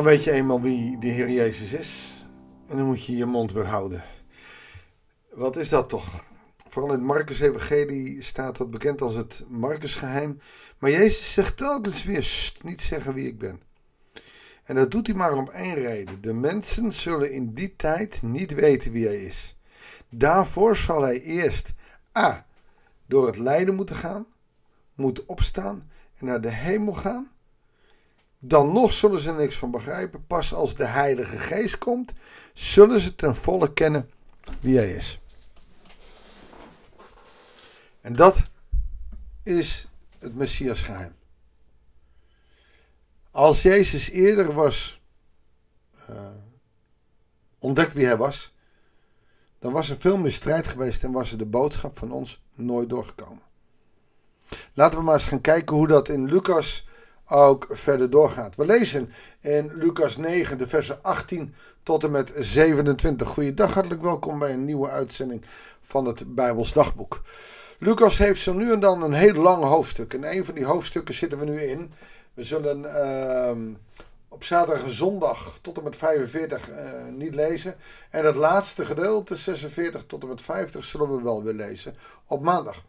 Dan weet je eenmaal wie de Heer Jezus is. En dan moet je je mond weer houden. Wat is dat toch? Vooral in het Marcus-evangelie staat dat bekend als het Marcusgeheim. Maar Jezus zegt telkens weer, niet zeggen wie ik ben. En dat doet hij maar om één reden. De mensen zullen in die tijd niet weten wie hij is. Daarvoor zal hij eerst A. door het lijden moeten gaan, moeten opstaan en naar de hemel gaan. Dan nog zullen ze er niks van begrijpen. Pas als de Heilige Geest komt, zullen ze ten volle kennen wie hij is. En dat is het Messias geheim. Als Jezus eerder was uh, ontdekt wie hij was, dan was er veel meer strijd geweest en was er de boodschap van ons nooit doorgekomen. Laten we maar eens gaan kijken hoe dat in Lucas ook verder doorgaat. We lezen in Lucas 9, de versen 18 tot en met 27. Goeiedag, hartelijk welkom bij een nieuwe uitzending van het Bijbels Dagboek. Lucas heeft zo nu en dan een heel lang hoofdstuk. En een van die hoofdstukken zitten we nu in. We zullen uh, op zaterdag en zondag tot en met 45 uh, eh, niet lezen. En het laatste gedeelte, 46 tot en met 50, zullen we wel weer lezen op maandag.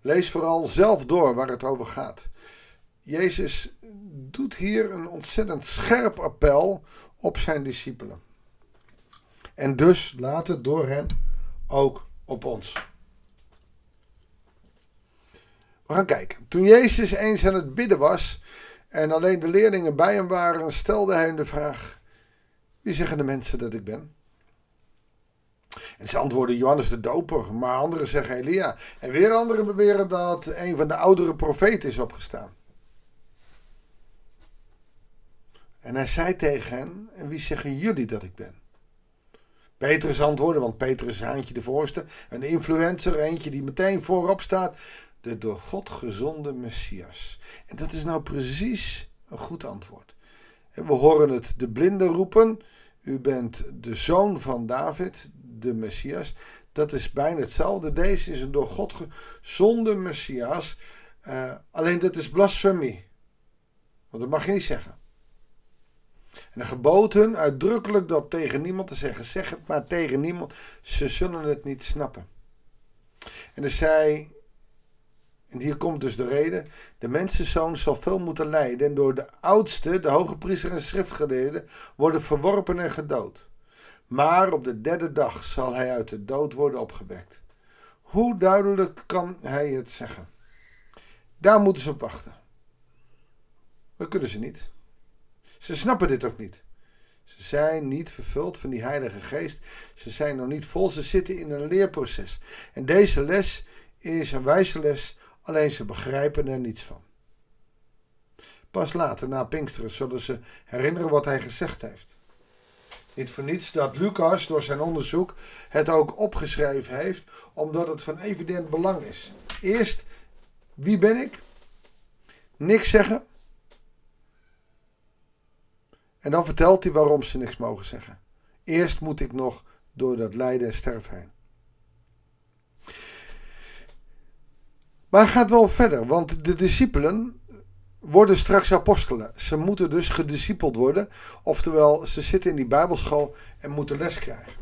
Lees vooral zelf door waar het over gaat. Jezus doet hier een ontzettend scherp appel op zijn discipelen. En dus laat het door hen ook op ons. We gaan kijken. Toen Jezus eens aan het bidden was en alleen de leerlingen bij hem waren, stelde hij de vraag: Wie zeggen de mensen dat ik ben? En ze antwoorden Johannes de Doper, maar anderen zeggen Elia. En weer anderen beweren dat een van de oudere profeten is opgestaan. En hij zei tegen hen: En wie zeggen jullie dat ik ben? Petrus antwoordde, want Petrus is Haantje de Voorste, een influencer, eentje die meteen voorop staat de door God gezonde Messias. En dat is nou precies een goed antwoord. We horen het de blinden roepen. U bent de zoon van David, de Messias. Dat is bijna hetzelfde. Deze is een door God gezonde Messias. Uh, alleen dat is blasfemie. Want dat mag je niet zeggen. En de geboten uitdrukkelijk dat tegen niemand te zeggen. Zeg het maar tegen niemand. Ze zullen het niet snappen. En er zei en hier komt dus de reden. De mensenzoon zal veel moeten lijden en door de oudste, de hoge priester en schriftgeleerden, worden verworpen en gedood. Maar op de derde dag zal hij uit de dood worden opgewekt. Hoe duidelijk kan hij het zeggen? Daar moeten ze op wachten. Dat kunnen ze niet. Ze snappen dit ook niet. Ze zijn niet vervuld van die Heilige Geest. Ze zijn nog niet vol. Ze zitten in een leerproces. En deze les is een wijze les alleen ze begrijpen er niets van. Pas later, na Pinksteren, zullen ze herinneren wat hij gezegd heeft. Niet voor niets dat Lucas door zijn onderzoek het ook opgeschreven heeft, omdat het van evident belang is. Eerst, wie ben ik? Niks zeggen. En dan vertelt hij waarom ze niks mogen zeggen. Eerst moet ik nog door dat lijden en sterven heen. Maar gaat wel verder, want de discipelen worden straks apostelen. Ze moeten dus gediscipeld worden, oftewel ze zitten in die bijbelschool en moeten les krijgen.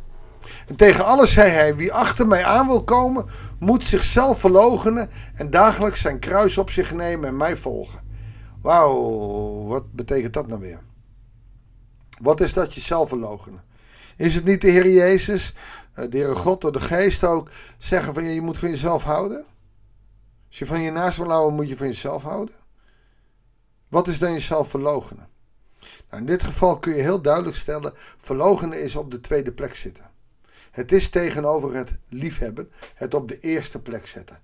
En tegen alles zei hij, wie achter mij aan wil komen, moet zichzelf verloochenen en dagelijks zijn kruis op zich nemen en mij volgen. Wauw, wat betekent dat nou weer? Wat is dat jezelf verloochenen? Is het niet de Heer Jezus, eh, de Heer God door de Geest ook, zeggen van je moet van jezelf houden? Als je van je naast wil houden, moet je van jezelf houden. Wat is dan jezelf verlogenen? Nou, in dit geval kun je heel duidelijk stellen: verlogenen is op de tweede plek zitten. Het is tegenover het liefhebben, het op de eerste plek zetten.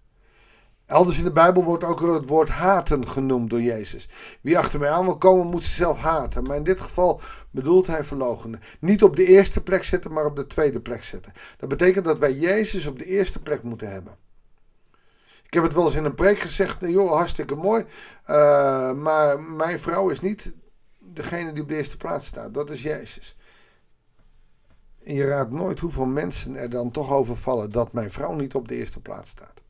Elders in de Bijbel wordt ook het woord haten genoemd door Jezus. Wie achter mij aan wil komen, moet zichzelf haten. Maar in dit geval bedoelt hij verlogenen. Niet op de eerste plek zetten, maar op de tweede plek zetten. Dat betekent dat wij Jezus op de eerste plek moeten hebben. Ik heb het wel eens in een preek gezegd, joh, hartstikke mooi. Uh, maar mijn vrouw is niet degene die op de eerste plaats staat. Dat is Jezus. En je raadt nooit hoeveel mensen er dan toch over vallen dat mijn vrouw niet op de eerste plaats staat.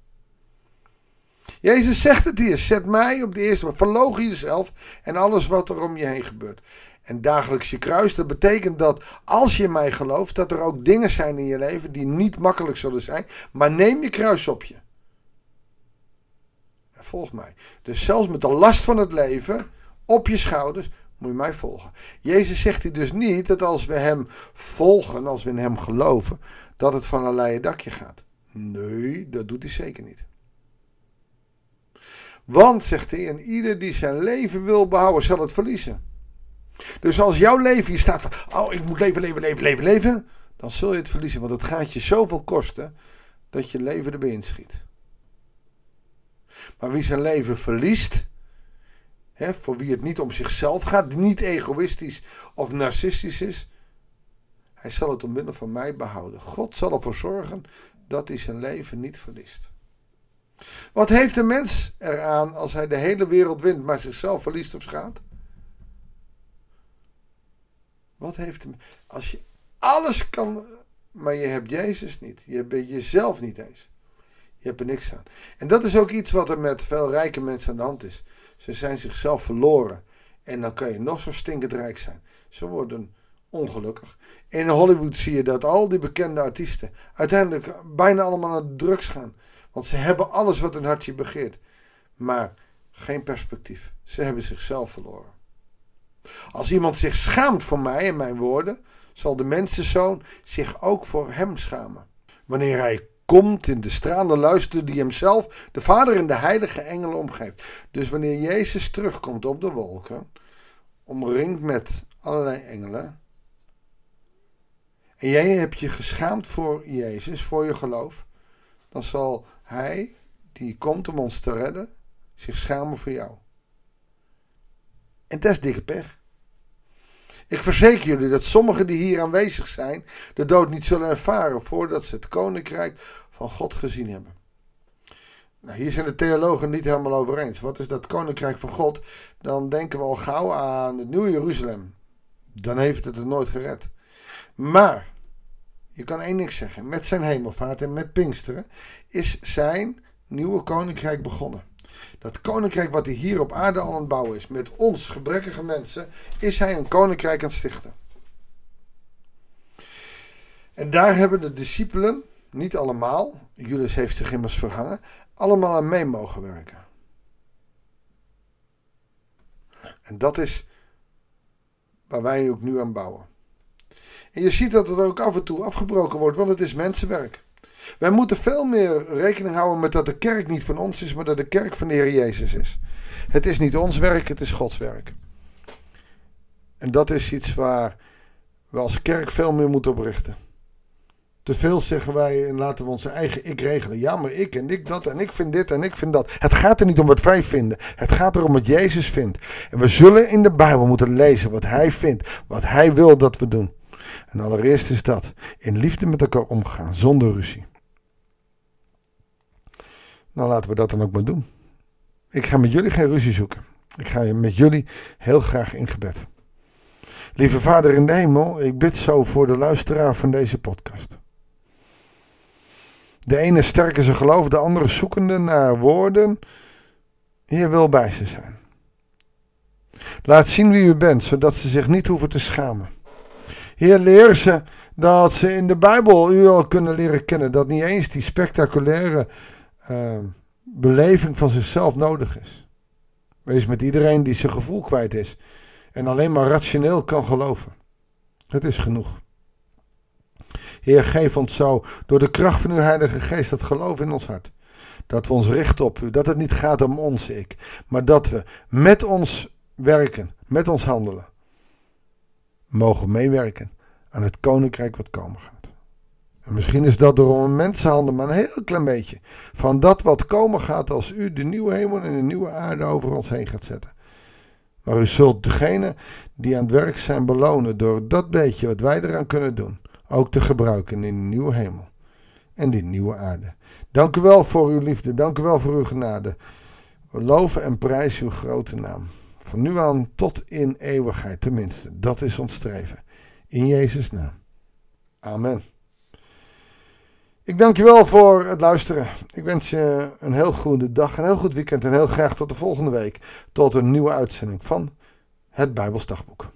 Jezus zegt het hier. Zet mij op de eerste plaats. Verloog jezelf en alles wat er om je heen gebeurt. En dagelijks je kruis, dat betekent dat als je mij gelooft, dat er ook dingen zijn in je leven die niet makkelijk zullen zijn. Maar neem je kruis op je. En volg mij. Dus zelfs met de last van het leven op je schouders, moet je mij volgen. Jezus zegt hier dus niet dat als we hem volgen, als we in hem geloven, dat het van een leien dakje gaat. Nee, dat doet hij zeker niet. Want, zegt hij, en ieder die zijn leven wil behouden, zal het verliezen. Dus als jouw leven hier staat van, oh, ik moet leven, leven, leven, leven, leven, dan zul je het verliezen. Want het gaat je zoveel kosten dat je leven erbij inschiet. Maar wie zijn leven verliest, hè, voor wie het niet om zichzelf gaat, niet egoïstisch of narcistisch is, hij zal het omwille van mij behouden. God zal ervoor zorgen dat hij zijn leven niet verliest. Wat heeft de mens eraan als hij de hele wereld wint, maar zichzelf verliest of schaadt? Wat heeft. Als je alles kan, maar je hebt Jezus niet. Je hebt jezelf niet eens. Je hebt er niks aan. En dat is ook iets wat er met veel rijke mensen aan de hand is. Ze zijn zichzelf verloren. En dan kan je nog zo stinkend rijk zijn. Ze worden ongelukkig. In Hollywood zie je dat al die bekende artiesten uiteindelijk bijna allemaal naar drugs gaan. Want ze hebben alles wat een hartje begeert. Maar geen perspectief. Ze hebben zichzelf verloren. Als iemand zich schaamt voor mij en mijn woorden, zal de mensenzoon zich ook voor hem schamen. Wanneer hij komt in de stralen luister die hemzelf, de Vader en de heilige engelen omgeeft. Dus wanneer Jezus terugkomt op de wolken, omringd met allerlei engelen, en jij hebt je geschaamd voor Jezus, voor je geloof, dan zal Hij, die komt om ons te redden, zich schamen voor jou. En dat is dikke pech. Ik verzeker jullie dat sommigen die hier aanwezig zijn, de dood niet zullen ervaren voordat ze het koninkrijk van God gezien hebben. Nou, hier zijn de theologen niet helemaal over eens. Wat is dat koninkrijk van God? Dan denken we al gauw aan het Nieuwe Jeruzalem. Dan heeft het het nooit gered. Maar, je kan één ding zeggen. Met zijn hemelvaart en met Pinksteren is zijn nieuwe koninkrijk begonnen. Dat koninkrijk wat hij hier op aarde al aan het bouwen is, met ons gebrekkige mensen, is hij een koninkrijk aan het stichten. En daar hebben de discipelen, niet allemaal, Judas heeft zich immers verhangen, allemaal aan mee mogen werken. En dat is waar wij ook nu aan bouwen. En je ziet dat het ook af en toe afgebroken wordt, want het is mensenwerk. Wij moeten veel meer rekening houden met dat de kerk niet van ons is, maar dat de kerk van de Heer Jezus is. Het is niet ons werk, het is Gods werk. En dat is iets waar we als kerk veel meer moeten op richten. Te veel zeggen wij en laten we onze eigen ik regelen. Ja, maar ik en ik dat en ik vind dit en ik vind dat. Het gaat er niet om wat wij vinden. Het gaat erom wat Jezus vindt. En we zullen in de Bijbel moeten lezen wat Hij vindt. Wat Hij wil dat we doen. En allereerst is dat in liefde met elkaar omgaan, zonder ruzie. Nou, laten we dat dan ook maar doen. Ik ga met jullie geen ruzie zoeken. Ik ga met jullie heel graag in gebed. Lieve Vader in de hemel, ik bid zo voor de luisteraar van deze podcast. De ene sterke zijn geloof, de andere zoekende naar woorden. Heer wil bij ze zijn. Laat zien wie u bent, zodat ze zich niet hoeven te schamen. Heer, leer ze dat ze in de Bijbel u al kunnen leren kennen. Dat niet eens die spectaculaire uh, beleving van zichzelf nodig is. Wees met iedereen die zijn gevoel kwijt is en alleen maar rationeel kan geloven. Het is genoeg. Heer, geef ons zo door de kracht van uw Heilige Geest dat geloof in ons hart. Dat we ons richten op u. Dat het niet gaat om ons ik. Maar dat we met ons werken, met ons handelen. Mogen meewerken aan het koninkrijk wat komen gaat. En misschien is dat door een mensenhanden, maar een heel klein beetje. Van dat wat komen gaat als u de nieuwe hemel en de nieuwe aarde over ons heen gaat zetten. Maar u zult degene die aan het werk zijn belonen door dat beetje wat wij eraan kunnen doen. Ook te gebruiken in de nieuwe hemel en die nieuwe aarde. Dank u wel voor uw liefde. Dank u wel voor uw genade. We loven en prijzen uw grote naam. Van nu aan tot in eeuwigheid tenminste. Dat is ons streven. In Jezus' naam. Amen. Ik dank je wel voor het luisteren. Ik wens je een heel goede dag, een heel goed weekend en heel graag tot de volgende week. Tot een nieuwe uitzending van het Bijbelsdagboek.